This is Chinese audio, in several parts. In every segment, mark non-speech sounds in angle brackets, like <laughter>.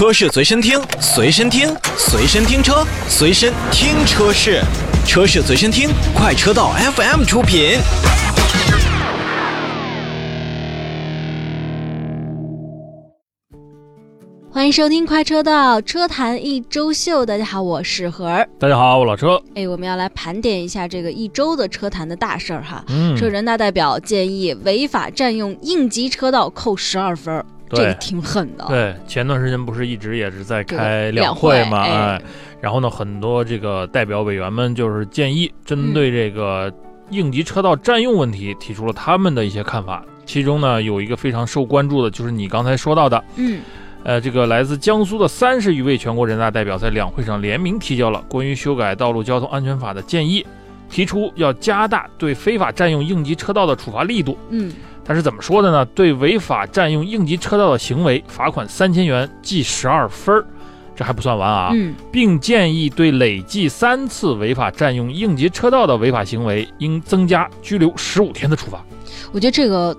车市随身听，随身听，随身听车，随身听车市，车市随身听，快车道 FM 出品。欢迎收听快车道车坛一周秀，大家好，我是何儿。大家好，我老车。哎，我们要来盘点一下这个一周的车坛的大事儿哈。嗯说人大代表建议违法占用应急车道扣十二分儿，这个对挺狠的。对，前段时间不是一直也是在开两会嘛？哎，然后呢，很多这个代表委员们就是建议针对这个应急车道占用问题提出了他们的一些看法。其中呢，有一个非常受关注的，就是你刚才说到的，嗯，呃，这个来自江苏的三十余位全国人大代表在两会上联名提交了关于修改道路交通安全法的建议，提出要加大对非法占用应急车道的处罚力度。嗯，但是怎么说的呢？对违法占用应急车道的行为，罚款三千元，记十二分儿。这还不算完啊，嗯，并建议对累计三次违法占用应急车道的违法行为，应增加拘留十五天的处罚。我觉得这个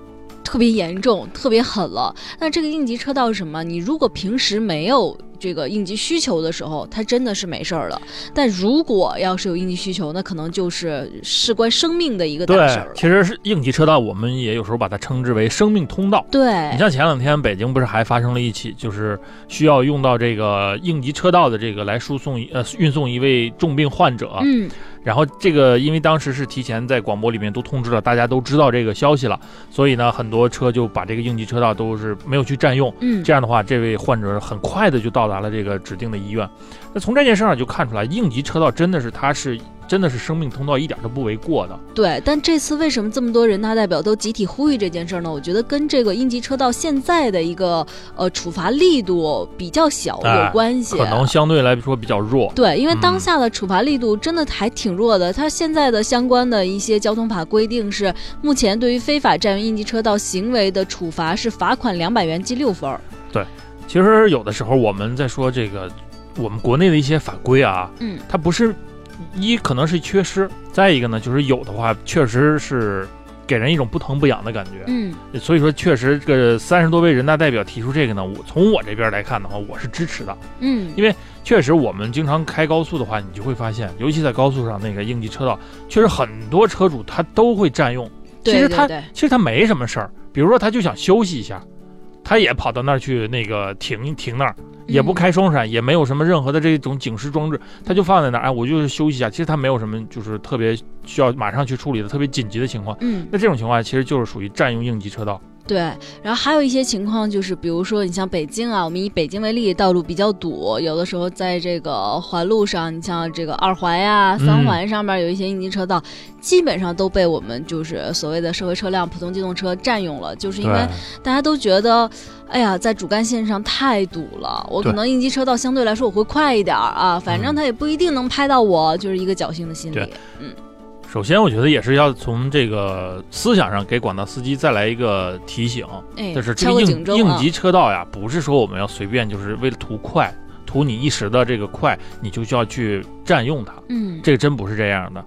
特别严重，特别狠了。那这个应急车道是什么？你如果平时没有这个应急需求的时候，它真的是没事儿了。但如果要是有应急需求，那可能就是事关生命的一个大对事儿，了。其实是应急车道，我们也有时候把它称之为生命通道。对你，像前两天北京不是还发生了一起，就是需要用到这个应急车道的这个来输送呃运送一位重病患者，嗯，然后这个因为当时是提前在广播里面都通知了，大家都知道这个消息了，所以呢很多车就把这个应急车道都是没有去占用。嗯，这样的话，这位患者很快的就到达了这个指定的医院。那从这件事上就看出来，应急车道真的是它是真的是生命通道，一点都不为过的。对，但这次为什么这么多人大代表都集体呼吁这件事儿呢？我觉得跟这个应急车道现在的一个呃处罚力度比较小哎有关系。可能相对来说比较弱。对，因为当嗯下的处罚力度真的还挺弱的。它现在的相关的一些交通法规定是，目前对于非法占用应急车道行为的处罚是罚款两百元记六分对。其实有的时候我们在说这个我们国内的一些法规啊，嗯，它不是一可能是缺失，再一个呢就是有的话确实是给人一种不疼不痒的感觉。嗯，所以说，确实这个三十多位人大代表提出这个呢，我从我这边来看的话，我是支持的。嗯，因为确实，我们经常开高速的话，你就会发现，尤其在高速上那个应急车道，确实很多车主他都会占用。其实他其实他没什么事儿，比如说他就想休息一下，他也跑到那儿去那个停停那儿，也不嗯开双闪，也没有什么任何的这种警示装置，他就放在那儿，哎，我就是休息一下。其实他没有什么就是特别需要马上去处理的特别紧急的情况。嗯，那这种情况其实就是属于占用应急车道。对，然后还有一些情况就是，比如说你像北京啊，我们以北京为例，道路比较堵，有的时候在这个环路上，你像这个二环呀、三嗯环上面有一些应急车道，基本上都被我们就是所谓的社会车辆、普通机动车占用了，就是因为大家都觉得，哎呀，在主干线上太堵了，我可能应急车道相对来说我会快一点儿啊，反正嗯。它也不一定能拍到我，就是一个侥幸的心理对。首先，我觉得也是要从这个思想上给广大司机再来一个提醒，哎，就是这个个应！应急车道呀，不是说我们要随便就是为了图快，图你一时的这个快，你就需要去占用它，嗯，这个真不是这样的。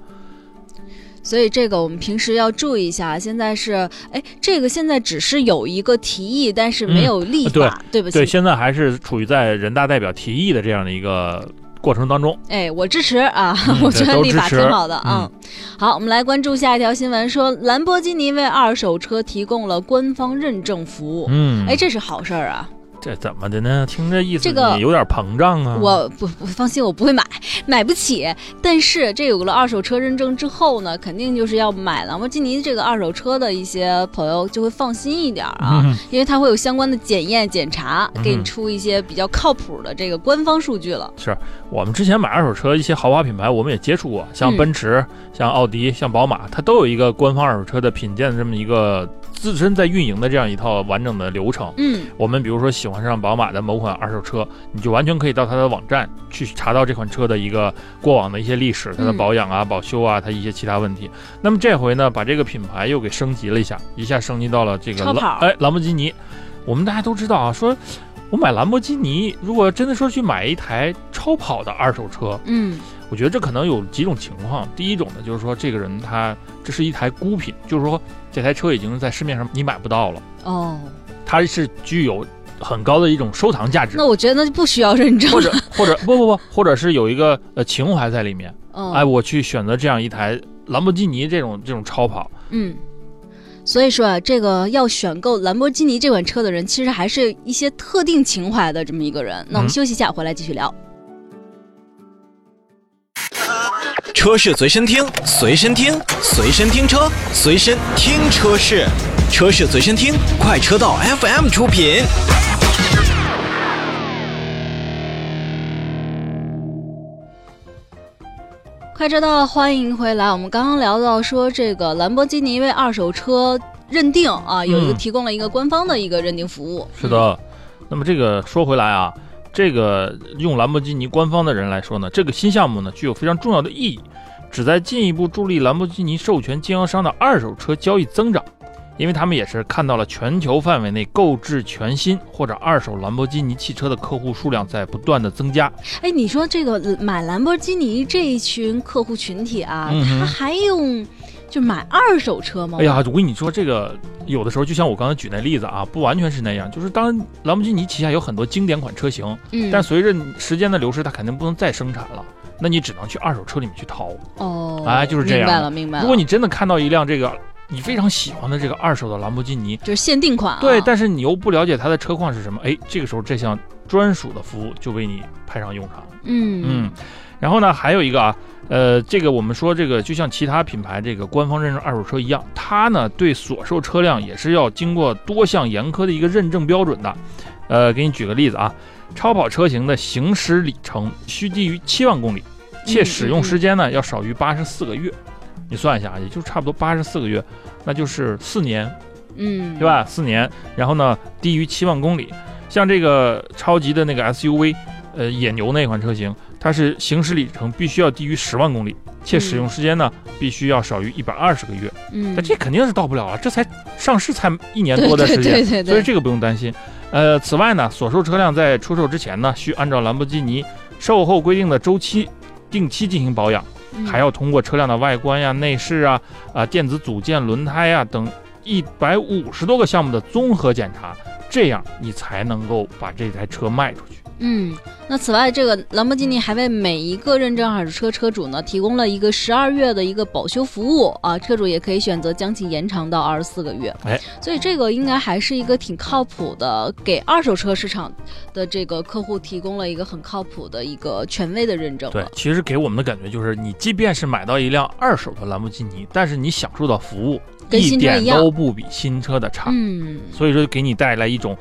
所以这个我们平时要注意一下。现在是，哎，这个现在只是有一个提议，但是没有立法，对不起。对，现在还是处于在人大代表提议的这样的一个过程当中。哎，我支持啊，嗯 <laughs> 我觉得立法挺好的啊。好，我们来关注下一条新闻，说兰博基尼为二手车提供了官方认证服务。嗯，哎，这是好事儿啊！这怎么的呢？听这意思，这个你有点膨胀啊。我不不放心，我不会买，买不起。但是这有了二手车认证之后呢，肯定就是要买兰博基尼这个二手车的一些朋友就会放心一点啊，嗯因为它会有相关的检验检查，嗯给你出一些比较靠谱的这个官方数据了。是我们之前买二手车一些豪华品牌，我们也接触过，像嗯奔驰、像奥迪、像宝马，它都有一个官方二手车的品鉴的这么一个自身在运营的这样一套完整的流程。嗯我们比如说喜欢上宝马的某款二手车，你就完全可以到它的网站去查到这款车的一个过往的一些历史，它的嗯保养啊、保修啊，它一些其他问题。那么这回呢，把这个品牌又给升级了一下，一下升级到了这个超跑兰哎兰博基尼。我们大家都知道啊，说我买兰博基尼，如果真的说去买一台超跑的二手车，嗯我觉得这可能有几种情况。第一种呢，就是说这个人他这是一台孤品，就是说这台车已经在市面上你买不到了。哦它是具有很高的一种收藏价值那，我觉得那就不需要认证或者或者不不不，或者是有一个呃情怀在里面。嗯，哎，我去选择这样一台兰博基尼这种这种超跑，嗯。所以说啊，这个要选购兰博基尼这款车的人，其实还是一些特定情怀的这么一个人。那我们嗯休息一下，回来继续聊。车市随身听，随身听，随身听车，随身听车市，车市随身听，快车道 FM 出品。快车道，欢迎回来。我们刚刚聊到说，这个兰博基尼为二手车认定啊，有一个嗯提供了一个官方的一个认定服务。是的。那么这个说回来啊，这个用兰博基尼官方的人来说呢，这个新项目呢具有非常重要的意义，旨在进一步助力兰博基尼授权经销商的二手车交易增长。因为他们也是看到了全球范围内购置全新或者二手兰博基尼汽车的客户数量在不断的增加。哎，你说这个买兰博基尼这一群客户群体啊，嗯他还用就买二手车吗？哎呀，我跟你说，这个有的时候就像我刚才举那例子啊，不完全是那样。就是当然，兰博基尼旗下有很多经典款车型，嗯，但随着时间的流逝，它肯定不能再生产了，那你只能去二手车里面去淘。哦，哎就是这样明白了，明白了。如果你真的看到一辆这个你非常喜欢的这个二手的兰博基尼，就是限定款、啊，对，但是你又不了解它的车况是什么，哎，这个时候这项专属的服务就为你派上用场了。嗯嗯，然后呢，还有一个啊，呃，这个我们说这个就像其他品牌这个官方认证二手车一样，它呢对所售车辆也是要经过多项严苛的一个认证标准的。呃，给你举个例子啊，超跑车型的行驶里程需低于七万公里，且嗯使用时间呢要少于八十四个月。你算一下啊，也就差不多八十四个月，那就是四年，嗯，对？吧？四年，然后呢低于七万公里，像这个超级的那个 SUV，呃，野牛那款车型，它是行驶里程必须要低于十万公里，且使用时间呢必须要少于一百二十个月。嗯，那这肯定是到不了啊，这才上市才一年多的时间，对对对对所以这个不用担心。呃，此外呢，所售车辆在出售之前呢，需按照兰博基尼售后规定的周期定期进行保养，嗯还要通过车辆的外观呀、内饰啊、啊电子组件、轮胎啊等一百五十多个项目的综合检查，这样你才能够把这台车卖出去。嗯，那此外，这个兰博基尼还为每一个认证二手车车主呢提供了一个十二月的一个保修服务啊，车主也可以选择将其延长到二十四个月。哎，所以这个应该还是一个挺靠谱的，给二手车市场的这个客户提供了一个很靠谱的一个权威的认证。，对其实给我们的感觉就是，你即便是买到一辆二手的兰博基尼，但是你享受到服务跟一点新车一样都不比新车的差。嗯所以说给你带来一种，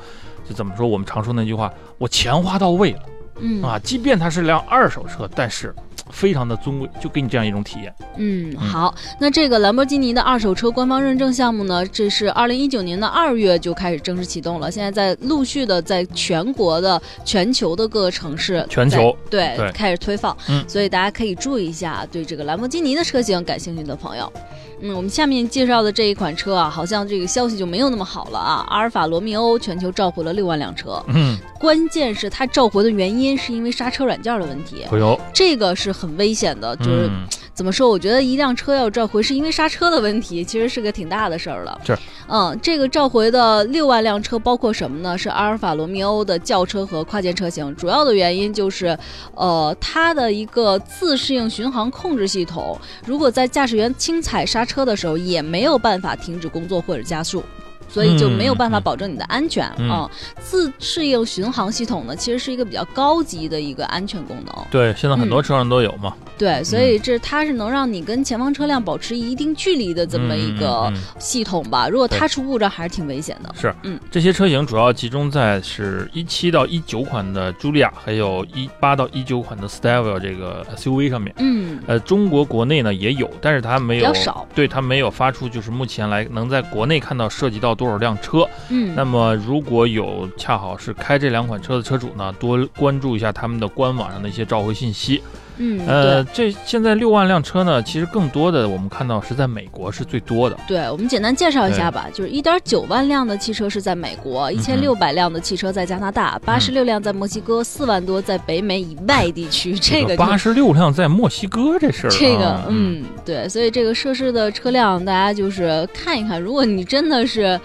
就怎么说？我们常说那句话，我钱花到位了嗯啊！即便它是辆二手车，但是非常的尊贵，就给你这样一种体验。嗯，好，那这个兰博基尼的二手车官方认证项目呢，这是二零一九年的二月就开始正式启动了，现在在陆续的在全国的、全球的各个城市全球对对开始推放，嗯所以大家可以注意一下，对这个兰博基尼的车型感兴趣的朋友。嗯，我们下面介绍的这一款车啊，好像这个消息就没有那么好了啊。阿尔法罗密欧全球召回了六万辆车，嗯，关键是它召回的原因是因为刹车软件的问题，哎呦，这个是很危险的，就是。嗯怎么说？我觉得一辆车要召回是因为刹车的问题，其实是个挺大的事儿了。是，嗯，这个召回的六万辆车包括什么呢？是阿尔法罗密欧的轿车和跨界车型。主要的原因就是，呃，它的一个自适应巡航控制系统，如果在驾驶员轻踩刹车的时候，也没有办法停止工作或者加速。所以就没有办法保证你的安全啊、嗯自适应巡航系统呢，其实是一个比较高级的一个安全功能。对，现在很多嗯车上都有嘛。对，所以这它是能让你跟前方车辆保持一定距离的这么一个系统吧。如果它出故障，还是挺危险的。是，嗯，这些车型主要集中在是一七到一九款的茱莉亚，还有一八到一九款的 Stevia 这个 SUV 上面。嗯，呃，中国国内呢也有，但是它没有比较少对它没有发出，就是目前来能在国内看到涉及到多少辆车。嗯，那么如果有恰好是开这两款车的车主呢，多关注一下他们的官网上的一些召回信息。嗯，呃，这现在六万辆车呢，其实更多的我们看到是在美国是最多的。对，我们简单介绍一下吧，就是一点九万辆的汽车是在美国，一千六百辆的汽车在加拿大，八十六辆在墨西哥，四万多在北美以外地区。这个就八十六辆在墨西哥这事儿啊，这个，嗯，对，所以这个涉事的车辆，大家就是看一看。如果你真的是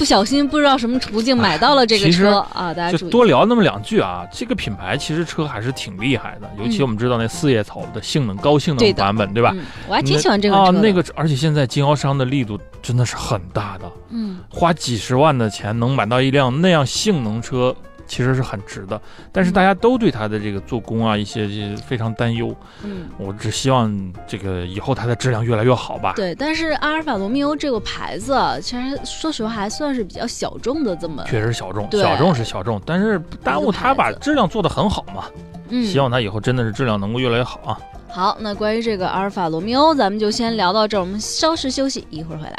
不小心不知道什么途径买到了这个车啊，大家就。多聊那么两句啊，这个品牌其实车还是挺厉害的，尤其嗯我们知道那四叶草的性能高性能版本，对吧？嗯，我还挺喜欢这个啊。那个，而且现在经销商的力度真的是很大的，嗯，花几十万的钱能买到一辆那样性能车，其实是很值的。但是大家都对它的这个做工啊，一些这非常担忧。嗯，我只希望这个以后它的质量越来越好吧。对。但是阿尔法罗密欧这个牌子啊，其实说实话还算是比较小众的这么，确实小众，小众是小众，但是不耽误它把质量做得很好嘛。嗯，希望它以后真的是质量能够越来越好啊。好，那关于这个阿尔法罗密欧，咱们就先聊到这儿，我们稍事休息，一会儿回来。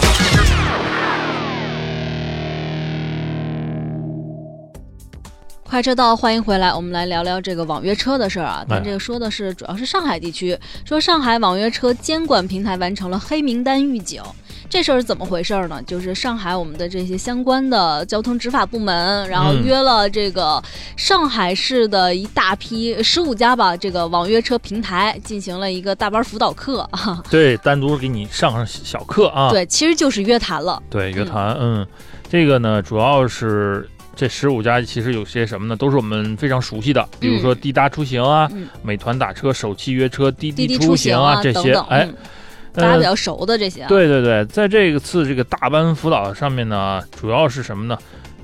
快车道，欢迎回来，我们来聊聊这个网约车的事儿啊。咱哎这个说的是主要是上海地区，说上海网约车监管平台完成了黑名单预警。这事儿是怎么回事儿呢？就是上海我们的这些相关的交通执法部门，然后嗯约了这个上海市的一大批十五家吧，这个网约车平台进行了一个大班辅导课啊。<laughs> 对，单独给你上上小课啊。对，其实就是约谈了。对，约谈，嗯，这个呢，主要是这十五家其实有些什么呢？都是我们非常熟悉的，比如说滴答出行啊、嗯，美团打车、首汽约车、滴滴滴出行啊这些，哎嗯，，大家比呃，较熟的这些啊。对对对，在这个次这个大班辅导上面呢，主要是什么呢？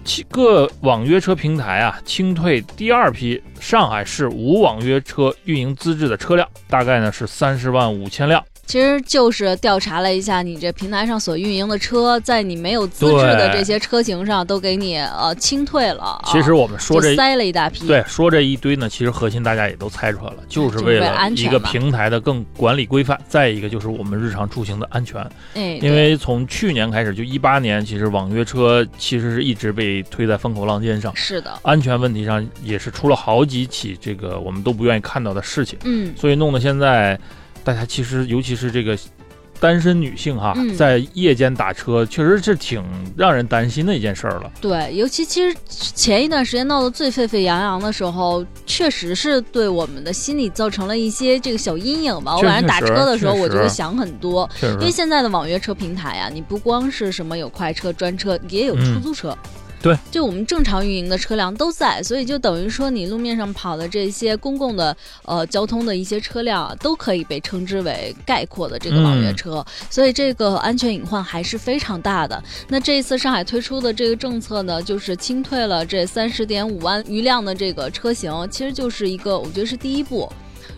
其各网约车平台啊，清退第二批上海市无网约车运营资质的车辆，大概呢是三十万五千辆。其实就是调查了一下你这平台上所运营的车，在你没有资质的这些车型上都给你呃清退了啊。其实我们说这塞了一大批。对，说这一堆呢，其实核心大家也都猜出来了，就是为了了一个平台的更管理规范，再一个就是我们日常出行的安全。哎，因为从去年开始，就一八年，其实网约车其实是一直被推在风口浪尖上，是的，安全问题上也是出了好几起这个我们都不愿意看到的事情，嗯，所以弄得现在大家其实尤其是这个。单身女性哈，嗯在夜间打车，确实是挺让人担心的一件事儿了。对，尤其其实前一段时间闹得最沸沸扬扬的时候，确实是对我们的心理造成了一些这个小阴影吧。我确晚上打实车的时候，确我就会实想很多，确因为实，现在的网约车平台呀、你不光是什么有快车、专车，也有出嗯租车。对，就我们正常运营的车辆都在，所以就等于说你路面上跑的这些公共的呃交通的一些车辆啊，都可以被称之为概括的这个网约嗯车，所以这个安全隐患还是非常大的。那这一次上海推出的这个政策呢，就是清退了这三十点五万余辆的这个车型，其实就是一个我觉得是第一步。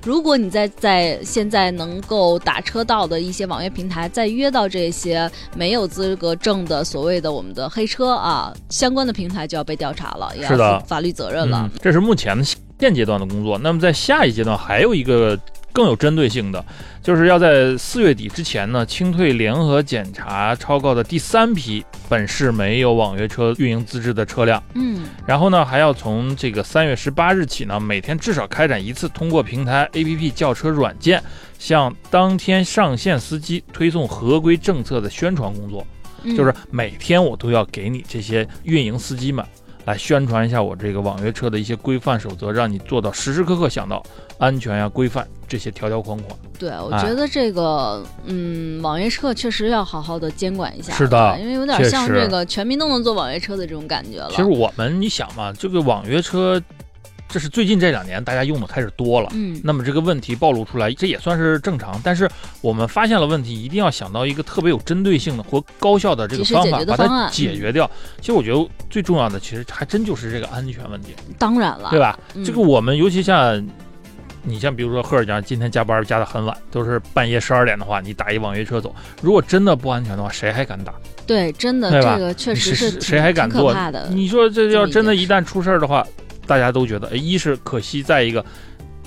如果你在在现在能够打车到的一些网约平台，再约到这些没有资格证的所谓的我们的黑车啊，相关的平台就要被调查了，也要负法律责任了嗯。，这是目前的现阶段的工作。那么在下一阶段还有一个更有针对性的，就是要在四月底之前呢，清退联合检查超告的第三批本市没有网约车运营资质的车辆。嗯然后呢，还要从这个三月十八日起呢，每天至少开展一次通过平台 APP 叫车软件向当天上线司机推送合规政策的宣传工作。嗯，就是每天我都要给你这些运营司机们来宣传一下我这个网约车的一些规范守则，让你做到时时刻刻想到安全呀、规范这些条条框框。对，我哎觉得这个，嗯，网约车确实要好好的监管一下，是的因为有点像这个全民都能坐网约车的这种感觉了。其实我们你想嘛，这个网约车，这是最近这两年大家用的开始多了。嗯，那么这个问题暴露出来，这也算是正常。但是我们发现了问题，一定要想到一个特别有针对性的或高效的这个方法，把它解决掉。其实我觉得最重要的，其实还真就是这个安全问题，当然了，对吧？嗯这个我们尤其像你像比如说赫尔家今天加班加的很晚，都是半夜十二点的话，你打一网约车走，如果真的不安全的话，谁还敢打？对，真的对吧这个确实是谁还敢做的。你说这要真的，一旦出事儿的话，大家都觉得，哎，一是可惜，再一个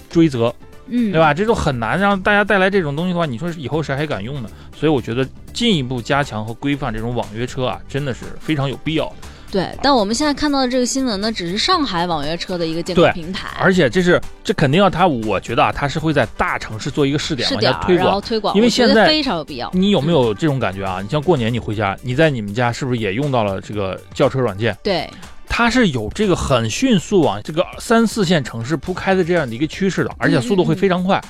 追责，嗯，对吧？这种很难让大家带来这种东西的话，你说以后谁还敢用呢？所以我觉得进一步加强和规范这种网约车啊，真的是非常有必要的。对，但我们现在看到的这个新闻呢，只是上海网约车的一个监对管平台，而且这是这肯定要它，我觉得啊，它是会在大城市做一个试点，往试点推广。然后推广，因为现在非常有必要。你有没有这种感觉啊？你像过年你回家，你在你们家是不是也用到了这个轿车软件？对，它是有这个很迅速往这个三四线城市铺开的这样的一个趋势的，而且速度会非常快。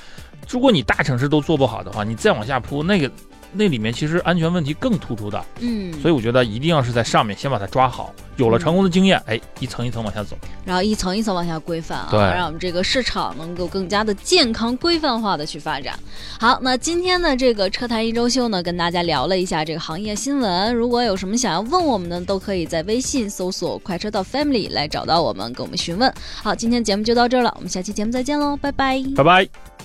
如果你大城市都做不好的话，你再往下铺，那个那里面其实安全问题更突出的。嗯，所以我觉得一定要是在上面先把它抓好，有了成功的经验，哎，一层一层往下走。然后一层一层往下规范啊，对让我们这个市场能够更加的健康规范化的去发展。好，那今天的这个车坛一周秀呢，跟大家聊了一下这个行业新闻。如果有什么想要问我们的，都可以在微信搜索“快车道 Family” 来找到我们，跟我们询问。好，今天节目就到这儿了，我们下期节目再见喽，拜拜。拜拜。